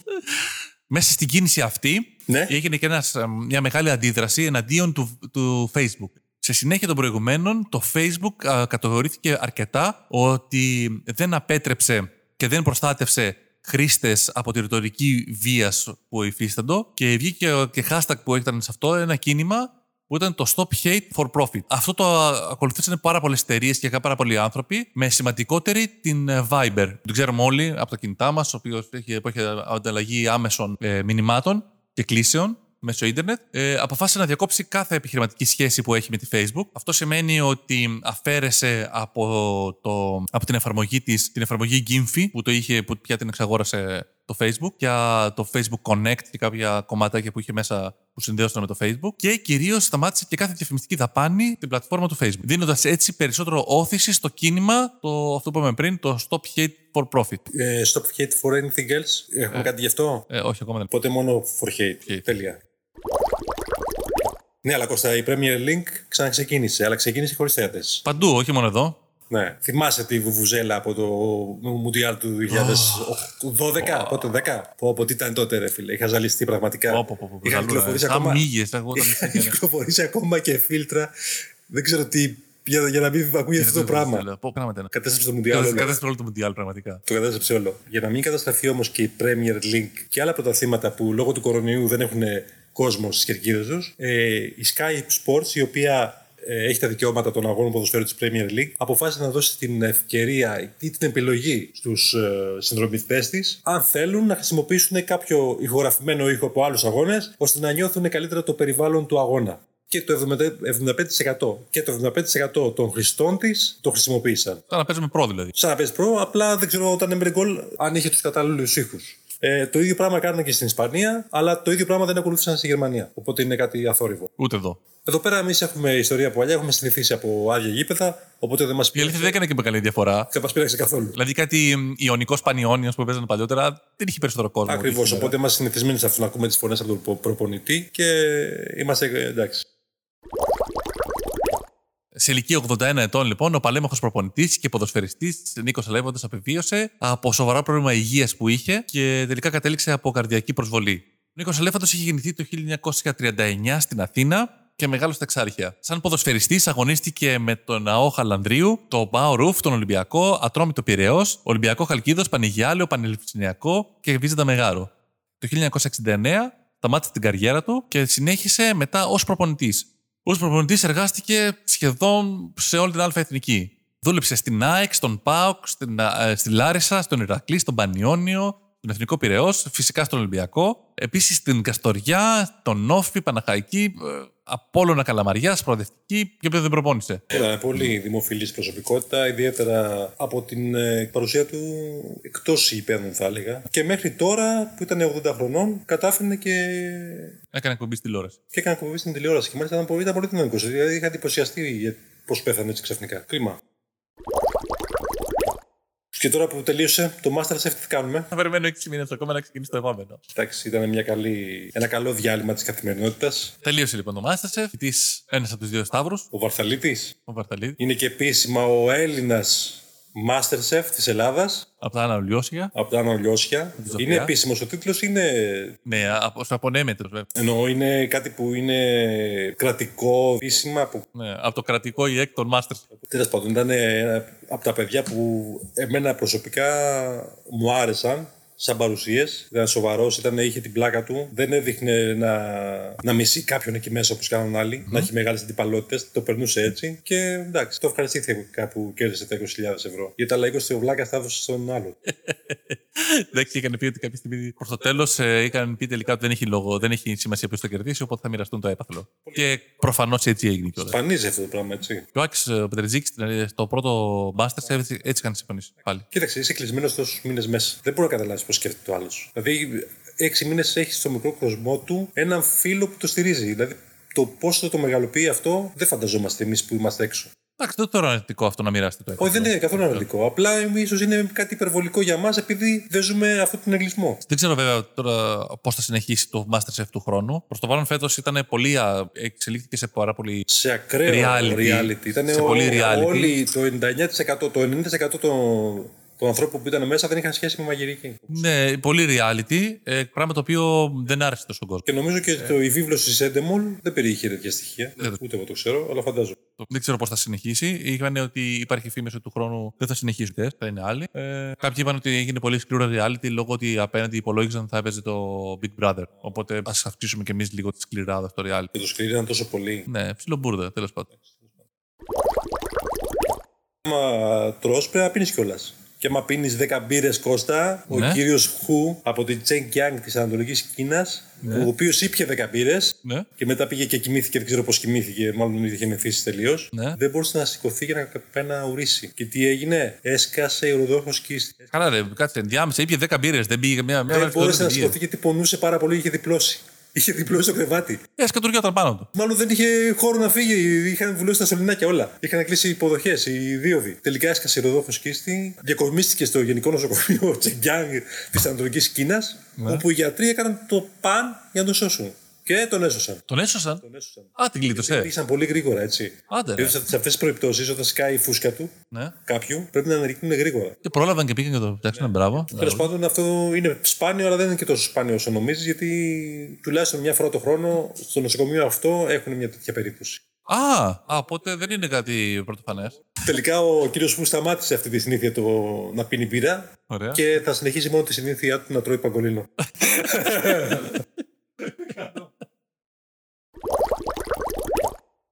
Μέσα στην κίνηση αυτή Ναι. έγινε και ένας, ε, μια μεγάλη αντίδραση εναντίον του, του Facebook. Σε συνέχεια των προηγουμένων, το Facebook α, κατηγορήθηκε αρκετά ότι δεν απέτρεψε και δεν προστάτευσε χρήστες από τη ρητορική βία που υφίσταντο και βγήκε και hashtag που ήταν σε αυτό ένα κίνημα που ήταν το Stop Hate for Profit. Αυτό το α, ακολουθήσαν πάρα πολλές εταιρείες και πάρα πολλοί άνθρωποι, με σημαντικότερη την ε, Viber. Το ξέρουμε όλοι από τα κινητά μας, ο οποίος έχει, που έχει ανταλλαγή άμεσων ε, μηνυμάτων και κλήσεων μέσω ίντερνετ, ε, αποφάσισε να διακόψει κάθε επιχειρηματική σχέση που έχει με τη Facebook. Αυτό σημαίνει ότι αφαίρεσε από, το, από την εφαρμογή της, την εφαρμογή Gimfi που, το είχε, που πια την εξαγόρασε το Facebook και το Facebook Connect και κάποια κομματάκια που είχε μέσα που συνδέονταν με το Facebook και κυρίως σταμάτησε και κάθε διαφημιστική δαπάνη την πλατφόρμα του Facebook. Δίνοντας έτσι περισσότερο όθηση στο κίνημα, το, αυτό που είπαμε πριν, το Stop Hate for Profit. Ε, stop hate for anything else. Έχουμε κάτι γι' αυτό; Ε, όχι, ακόμα δεν. Οπότε μόνο for hate. Hate. Τέλεια. Ναι, αλλά Κώστα, η Premier Link ξαναξεκίνησε, αλλά ξεκίνησε χωρίς θέατες. Παντού, όχι μόνο εδώ. Ναι. Θυμάσαι τη βουβουζέλα από το Μουντιάλ του 2012, πότε 10. Πω, από τι ήταν τότε, ρε φίλε. Είχα ζαλιστεί πραγματικά. Πω, πω, πω, πω, Είχαν ζαλούρα, κυκλοφορήσει ε. Σαν ακόμα. μύγες, εγώ όταν Είχαν πήγαινα. κυκλοφορήσει ακόμα και φίλτρα. Δεν ξέρω τι. Για, για να μην ακούγεται αυτό το πράγμα. Πω, πράγματα είναι. Κατέστρεψε το Μουντιάλ. όλος. Κατάσταση όλο το Μουντιάλ, πραγματικά. Το κατέστρεψε όλο. Για να μην καταστραφεί όμως και η Premier League και άλλα πρωταθλήματα που λόγω του κορονοϊού δεν έχουν κόσμος στι κερκίδε τους, ε, η Sky Sports, η οποία ε, έχει τα δικαιώματα των αγώνων ποδοσφαίρου της Premier League, αποφάσισε να δώσει την ευκαιρία ή την επιλογή στους ε, συνδρομητές της, αν θέλουν να χρησιμοποιήσουν κάποιο ηχογραφημένο ήχο από άλλους αγώνες, ώστε να νιώθουν καλύτερα το περιβάλλον του αγώνα. Και το 70 75% και το 75% των χρηστών της το χρησιμοποίησαν. Σαν να παίζουμε προ δηλαδή. Σαν να παίζεις προ, απλά δεν ξέρω όταν έμεινε γκολ αν είχε τους κατάλληλους ήχους. Ε, το ίδιο πράγμα κάνανε και στην Ισπανία, αλλά το ίδιο πράγμα δεν ακολούθησαν στη Γερμανία. Οπότε είναι κάτι αθόρυβο. Ούτε εδώ. Εδώ πέρα εμείς έχουμε ιστορία από παλιά, έχουμε συνηθίσει από άδεια γήπεδα, οπότε δεν μας Η αλήθεια πήραξε, δεν έκανε και μεγάλη διαφορά. δεν μας πείραξε καθόλου. Δηλαδή κάτι ιονικό πανιόνιος που παίζανε παλιότερα δεν είχε περισσότερο κόσμο. Ακριβώς. ό,τι σήμερα. Οπότε είμαστε συνηθισμένοι σε αυτό να ακούμε τις φωνές από τον προπονητή και είμαστε ε, εντάξει. Σε ηλικία 81 ετών, λοιπόν, ο παλέμαχος προπονητής και ποδοσφαιριστής Νίκος Αλέβοντας απεβίωσε από σοβαρά πρόβλημα υγείας που είχε και τελικά κατέληξε από καρδιακή προσβολή. Ο Νίκος Αλέφαντο είχε γεννηθεί το 1939 στην Αθήνα και μεγάλο στα Εξάρχεια. Σαν ποδοσφαιριστής, αγωνίστηκε με τον ΑΟ Χαλανδρίου, το Μπάο Ρουφ, τον Ολυμπιακό, Ατρόμητο Πυραιό, Ολυμπιακό Χαλκίδος, Πανηγιάλιο, Πανελευθυνιακό και Βίζαντα Μεγάρο. Το 1969 σταμάτησε την καριέρα του και συνέχισε μετά ως προπονητής. Ω προπονητής εργάστηκε σχεδόν σε όλη την Α Εθνική. Δούλεψε στην ΑΕΚ, στον ΠΑΟΚ, στην, ε, στη Λάρισα, στον Ηρακλή, στον Πανιόνιο, στον Εθνικό Πυραιό, φυσικά στον Ολυμπιακό. Επίσης στην Καστοριά, τον Νόφι, Παναχαϊκή, ε, Απόλλωνα Καλαμαριά, Προοδευτική και όποιον δεν προπόνησε. Ήταν πολύ δημοφιλής προσωπικότητα, ιδιαίτερα από την ε, παρουσία του εκτός υπέρνων θα έλεγα. Και μέχρι τώρα που ήταν 80 χρονών κατάφερε και, Έκανε εκπομπή στη τηλεόραση. και έκανε εκπομπή στην τηλεόραση. Και μάλιστα ήταν πολύ, ήταν πολύ δυναμικός. Δηλαδή είχα εντυπωσιαστεί για πώς πέθανε έτσι ξαφνικά. Κρίμα. Και τώρα που τελείωσε το Masterchef τι κάνουμε; Θα περιμένω 6 μήνες ακόμα να ξεκινήσει το επόμενο. Εντάξει, ήταν μια καλή, ένα καλό διάλειμμα της καθημερινότητας. Τελείωσε λοιπόν το Masterchef. Της ένας από τους δύο Σταύρους, Ο Βαρθαλίτης ο Βαρταλίδη. είναι και επίσημα ο Έλληνας Masterchef της Ελλάδας. Από τα Άννα Λιώσια. Από τα Άννα Λιώσια. Ζωφιά. Είναι επίσημος ο τίτλος, είναι. Ναι, από, στο απονέμετρος, βέβαια. Εννοώ είναι κάτι που είναι κρατικό, επίσημα. Που... Ναι, από το κρατικό ΙΕΚ των Masters. Τέλος πάντων, ήταν ένα από τα παιδιά που εμένα προσωπικά μου άρεσαν σαν παρουσίες. Ήταν σοβαρός, είχε την πλάκα του. Δεν έδειχνε να, να μισεί κάποιον εκεί μέσα όπως κάνουν άλλοι, να έχει μεγάλες αντιπαλότητες. Το περνούσε έτσι. Και εντάξει, το ευχαριστήθηκε κάπου κέρδισε τα 20.000 ευρώ. Γιατί τα άλλα 20 ο Βλάκα τα έδωσε στον άλλο. Εντάξει, είχαν πει ότι κάποια στιγμή προς το τέλος ε, είχαν πει τελικά ότι δεν έχει, λόγο, δεν έχει σημασία ποιος το κερδίσει, οπότε θα μοιραστούν το έπαθλο. Και προφανώς έτσι έγινε κιόλας. Σπανίζει αυτό το πράγμα, έτσι. Και ο Άκης ο Πετρετζίκης στο πρώτο Masters έτσι, έτσι είχαν συμφωνήσει πάλι. Κοίταξε, είσαι κλεισμένος τόσους μήνες μέσα. Δεν μπορεί να καταλάβεις πώς σκέφτεται το άλλος. Δηλαδή, έξι μήνες έχεις στο μικρό κοσμό του έναν φίλο που το στηρίζει. Δηλαδή, το πόσο το μεγαλοποιεί αυτό δεν φανταζόμαστε εμείς που είμαστε έξω. Εντάξει, δεν είναι αρνητικό αυτό να μοιράσετε το έπαθλο. Όχι, δεν είναι καθόλου αρνητικό. Απλά ίσως είναι κάτι υπερβολικό για μας επειδή δεν ζούμε αυτό τον εγκλισμό. Δεν ξέρω βέβαια τώρα πώς θα συνεχίσει το Masterchef του χρόνου. Προς το παρόν φέτος ήταν πολύ. εξελίχθηκε σε πάρα πολύ. Σε ακραίο reality. reality. Ήταν σε ο, πολύ reality. Όλοι το 99%, το 90% των των ανθρώπων που ήταν μέσα δεν είχαν σχέση με μαγειρική. Ναι, πολύ reality. Ε, πράγμα το οποίο δεν άρεσε τόσο κόσμο. Και νομίζω και το, η βίβλωση της Έντεμολ δεν περιείχε τέτοια στοιχεία. Ε, Ούτε εγώ το ξέρω, αλλά φαντάζομαι. Δεν ξέρω πώς θα συνεχίσει. Είχαν ότι υπάρχει φήμη ότι του χρόνου δεν θα συνεχίσουν. Θα είναι άλλοι. Ε, κάποιοι είπαν ότι έγινε πολύ σκληρό reality λόγω ότι απέναντι υπολόγιζαν θα έπαιζε το Big Brother. Οπότε ας αυξήσουμε κι εμείς λίγο τη σκληράδα στο reality. Και το σκληρή ήταν τόσο πολύ. Ναι, ψιλομπούρδα, τέλος πάντων. Μα τρώ πρέπει να πίνεις κιόλας. Και άμα πίνεις 10 μπύρες Κώστα, ναι. ο κύριος Χου από την Τσέν Κιάνγκ της Ανατολικής Κίνας, ναι. ο οποίος ήπια 10 μπύρες ναι. και μετά πήγε και κοιμήθηκε, δεν ξέρω πώς κοιμήθηκε, μάλλον είχε μεθύσει τελείως. Ναι. Δεν μπορούσε να σηκωθεί για να πάει να ουρήσει. Και τι έγινε, έσκασε ουροδόχο κίστη. Καλά, ρε, κάτσε, ενδιάμεσα ήπια 10 μπύρες, δεν πήγε μια μέρα. Δεν μπόρεσε να σηκωθεί γιατί πονούσε πάρα πολύ, είχε διπλώσει. Είχε διπλώσει το κρεβάτι. Ε, σκατουριόταν πάνω του. Μάλλον δεν είχε χώρο να φύγει. Είχαν βουλώσει τα σωληνάκια όλα. Είχαν κλείσει υποδοχές, οι δίωδοι. Τελικά έσκασε ροδόχο κίστη. Διακομίστηκε στο Γενικό Νοσοκομείο Τσεγκιάνγκ της Ανατολικής Κίνας. Ναι. Όπου οι γιατροί έκαναν το παν για να το σώσουν. Και τον έσωσαν. Τον έσωσαν; Τον έσωσαν. Α, την κλείτωσε. Ήρθαν πολύ γρήγορα, έτσι. Άντε. Ναι. Σε αυτές τις περιπτώσει, όταν σκάει η φούσκα του ναι. κάποιου, πρέπει να αναρριχθούν γρήγορα. Και πρόλαβαν και πήγαν και το φτιάξαν. Ναι. Μπράβο. Τέλος πάντων, αυτό είναι σπάνιο, αλλά δεν είναι και τόσο σπάνιο όσο νομίζεις, γιατί τουλάχιστον μια φορά το χρόνο στο νοσοκομείο αυτό έχουν μια τέτοια περίπτωση. Α, α, οπότε δεν είναι κάτι πρωτοφανές. Τελικά ο κύριος Φου σταμάτησε αυτή τη συνήθεια το να πίνει μπύρα Ωραία. και θα συνεχίσει μόνο τη συνήθεια του να τρώει παγκολίνο.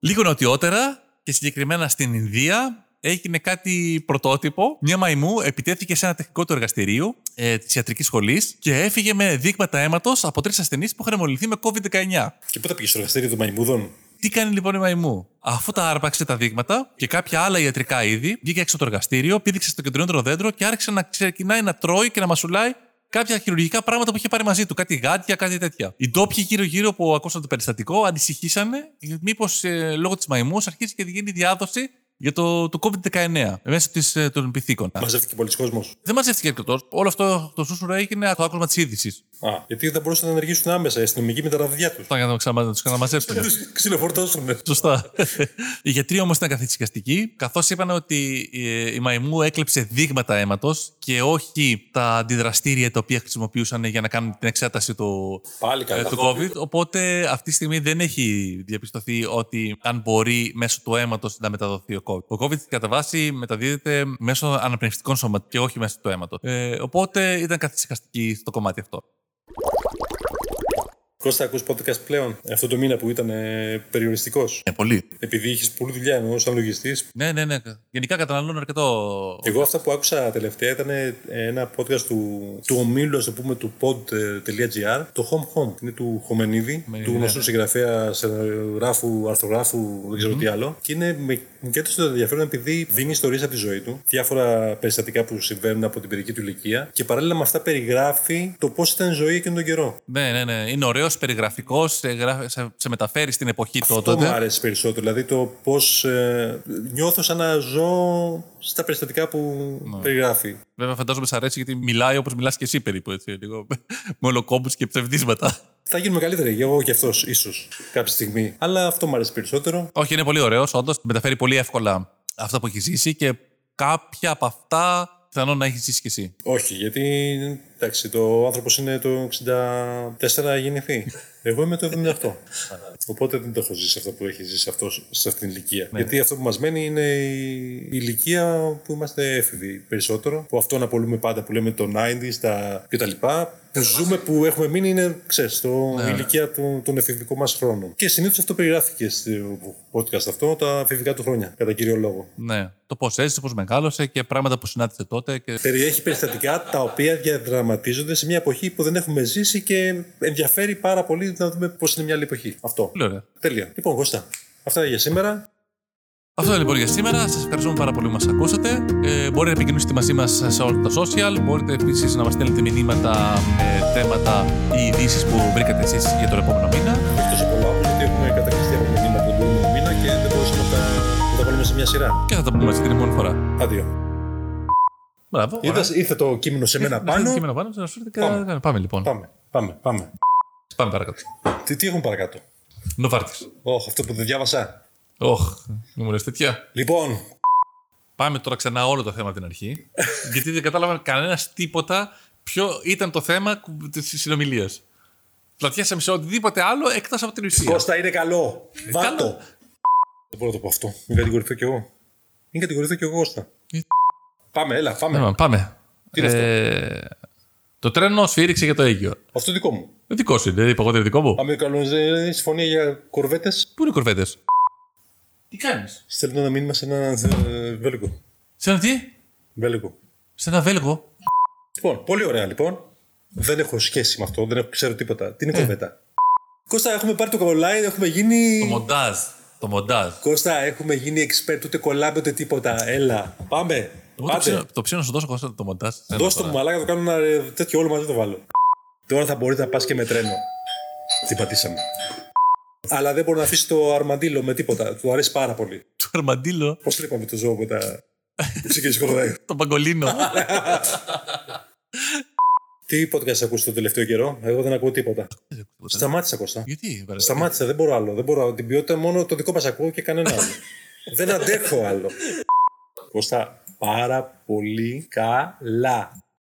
Λίγο νοτιότερα και συγκεκριμένα στην Ινδία έγινε κάτι πρωτότυπο. Μια μαϊμού επιτέθηκε σε ένα τεχνικό του εργαστηρίου ε, της ιατρικής σχολής και έφυγε με δείγματα αίματος από τρεις ασθενείς που είχαν μολυνθεί με COVID-19. Και πού τα πήγες στο εργαστήριο των μαϊμούδων; Τι κάνει λοιπόν η μαϊμού; Αφού τα άρπαξε τα δείγματα και κάποια άλλα ιατρικά είδη, βγήκε έξω το εργαστήριο, πήδηξε στο κεντρότερο δέντρο και άρχισε να ξεκινάει να τρώει και να μασουλάει κάποια χειρουργικά πράγματα που είχε πάρει μαζί του. Κάτι γάτια, κάτι τέτοια. Οι ντόπιοι γύρω-γύρω που ακούσαν το περιστατικό ανησυχήσανε μήπως ε, λόγω της μαϊμούς αρχίσει και γίνει διάδοση για το, το COVID-19 μέσω της, ε, των πυθίκων. Μαζεύτηκε πολλοί κόσμος. Δεν μαζεύτηκε αρκετός. Όλο αυτό το σούσουρο έγινε το άκουσμα της είδησης. Α, γιατί δεν μπορούσαν να ενεργήσουν άμεσα οι αστυνομικοί με τα ραβδιά τους. Για να τους ξαναμαζέψουν. Να τους ξυλοφορτώσουν. Σωστά. οι γιατροί όμως ήταν καθησυχαστικοί, καθώς είπαν ότι η μαϊμού έκλεψε δείγματα αίματος και όχι τα αντιδραστήρια τα οποία χρησιμοποιούσαν για να κάνουν την εξέταση του, Πάλι καλά, ε, του COVID. Οπότε αυτή τη στιγμή δεν έχει διαπιστωθεί ότι αν μπορεί μέσω του αίματος να μεταδοθεί ο COVID. Ο COVID κατά βάση μεταδίδεται μέσω αναπνευστικών σώματων και όχι μέσω του αίματος. Ε, οπότε ήταν καθησυχαστική στο κομμάτι αυτό. Κώστα, ακούς podcast πλέον αυτό το μήνα που ήταν ε, περιοριστικός; Ε, πολύ. Επειδή είχες πολλή δουλειά ενώ σαν λογιστής. Ναι, ναι, ναι. Γενικά καταναλώνω αρκετό. Εγώ αυτά που άκουσα τελευταία ήταν ε, ένα podcast του, του ομίλου, ας το πούμε, του pod.gr. Το Home Home. Είναι του Χομενίδη, Με- του γνωστού ναι. συγγραφέα, σενογράφου, αρθρογράφου, δεν ξέρω τι άλλο. Και είναι με μου κέντρωσε το ενδιαφέρον επειδή δίνει ιστορίες από τη ζωή του, διάφορα περιστατικά που συμβαίνουν από την παιδική του ηλικία και παράλληλα με αυτά περιγράφει το πώς ήταν η ζωή εκείνον τον καιρό. Ναι, ναι, ναι. Είναι ωραίος, περιγραφικός, σε, γράφει- σε, σε μεταφέρει στην εποχή Αυτό τότε. μου άρεσε περισσότερο. Δηλαδή το πώς ε, νιώθω σαν να ζω στα περιστατικά που Ναι. περιγράφει. Βέβαια, φαντάζομαι σ' αρέσει γιατί μιλάει όπως μιλάς και εσύ περίπου. Έτσι, λίγο, με ολοκόμπους και ψευδίσματα. Θα γίνουμε καλύτεροι, και εγώ και αυτός ίσως κάποια στιγμή. Αλλά αυτό μου αρέσει περισσότερο. Όχι, είναι πολύ ωραίος, όντως. Μεταφέρει πολύ εύκολα αυτά που έχεις ζήσει και κάποια από αυτά πιθανόν να έχεις ζήσει κι εσύ. Όχι, γιατί εντάξει, το άνθρωπος είναι το 64 γεννηθεί. Εγώ είμαι το 78. Οπότε δεν το έχω ζήσει αυτό που έχει ζήσει αυτός σε αυτήν την ηλικία. Γιατί αυτό που μας μένει είναι η ηλικία που είμαστε έφηβοι περισσότερο. Που αυτό να απολούμε πάντα που λέμε το 90s τα κτλ. Που ζούμε, που έχουμε μείνει είναι, ξέρεις, στο ηλικία του, των εφηβικών μας χρόνων. Και συνήθως αυτό περιγράφηκε στο podcast αυτό τα εφηβικά του χρόνια, κατά κύριο λόγο. Ναι. Το πώς έζησε, πώς μεγάλωσε και πράγματα που συνάντησε τότε. Και... Περιέχει περιστατικά τα οποία διαδραματίζονται σε μια εποχή που δεν έχουμε ζήσει και ενδιαφέρει πάρα πολύ να δούμε πώς είναι μια άλλη εποχή. Αυτό. Πολύ ωραία. Τέλεια. Λοιπόν, Κώστα, αυτά για σήμερα. Αυτό είναι λοιπόν για σήμερα. Σας ευχαριστούμε πάρα πολύ που μας ακούσατε. Ε, μπορείτε να επικοινωνήσετε μαζί μας σε όλα τα social. Μπορείτε επίσης να μας στέλνετε μηνύματα με θέματα ή ειδήσεις που βρήκατε εσείς για τον επόμενο μήνα. Όχι τόσο πολλά όμω, γιατί έχουμε κατακριστεί από μηνύματα τον προηγούμενο μήνα και δεν μπορούσαμε να τα, να τα βάλουμε σε μια σειρά. Και θα τα πούμε έτσι την επόμενη φορά. Αντίο. Μπράβο. ωραία. Είδες, ήρθε το κείμενο σε μένα Πάνω. πάνω. Κείμενο πάνω, να σου έρθει και Πάμε. να- Πάμε λοιπόν. Πάμε, πάμε, πάμε. Πάμε παρακάτω. Τι, τι έχουν παρακάτω; Νοβάρτης. Όχι, αυτό που δεν διάβασα. Όχ, μην μου λες τέτοια. Λοιπόν, Πάμε τώρα ξανά όλο το θέμα από την αρχή. γιατί δεν κατάλαβα κανένας τίποτα ποιο ήταν το θέμα της συνομιλίας. Πλατιάσαμε σε οτιδήποτε άλλο εκτός από την ουσία. Κώστα είναι καλό. Βάτο. Καλό. Δεν μπορώ να το πω αυτό. Μην κατηγορηθώ κι εγώ. Μην κατηγορηθώ κι εγώ, Κώστα. Ε. Πάμε, έλα, πάμε. Ναι, πάμε. Τι είναι αυτό; Ε, το τρένο σφύριξε για το Αίγιο. Αυτό δικό μου. Ε, Δικό σου είναι, δεν είπα εγώ δεν είναι δικό μου. Πάμε κανονική συμφωνία για κορβέτες. Πού είναι οι κορβέτες; Τι κάνεις; Στέλνω ένα μήνυμα σε ένα ε, βέλγο. Σε ένα τι, Βέλγο. σε ένα Βέλγο. Λοιπόν, πολύ ωραία λοιπόν. Δεν έχω σχέση με αυτό, δεν έχω, ξέρω τίποτα. Τι είναι κορβέτα. Κώστα, έχουμε πάρει το κολλάι, έχουμε γίνει. Το μοντάζ. Το μοντάζ. Κώστα, έχουμε γίνει expert, ούτε κολλάμε ούτε τίποτα. Έλα, πάμε. Εγώ το Πάτε. ψήνω, το ψήνω να σου δώσω Κώστα, το μοντάζ. Ένα Δώσ' το τώρα. μου μαλάκα, το κάνω ένα ε, τέτοιο όλο μαζί το βάλω. Τώρα θα μπορείς να πας και με τρένο. Τι πατήσαμε. Αλλά δεν μπορεί να αφήσεις το αρμαντήλο με τίποτα. Του αρέσει πάρα πολύ. Το αρμαντήλο. Πώς το είπαμε το ζώο με τα. που ξεκίνησε χοροδάει. Το παγκολίνο. Τι podcast ακούς το τελευταίο καιρό, Εγώ δεν ακούω τίποτα. Σταμάτησα Κώστα. Γιατί, βαρε- Σταμάτησα, δεν μπορώ άλλο. Δεν μπορώ. Την ποιότητα μόνο το δικό μας ακούω και κανένα άλλο. δεν αντέχω άλλο. Κώστα, πάρα πολύ καλά.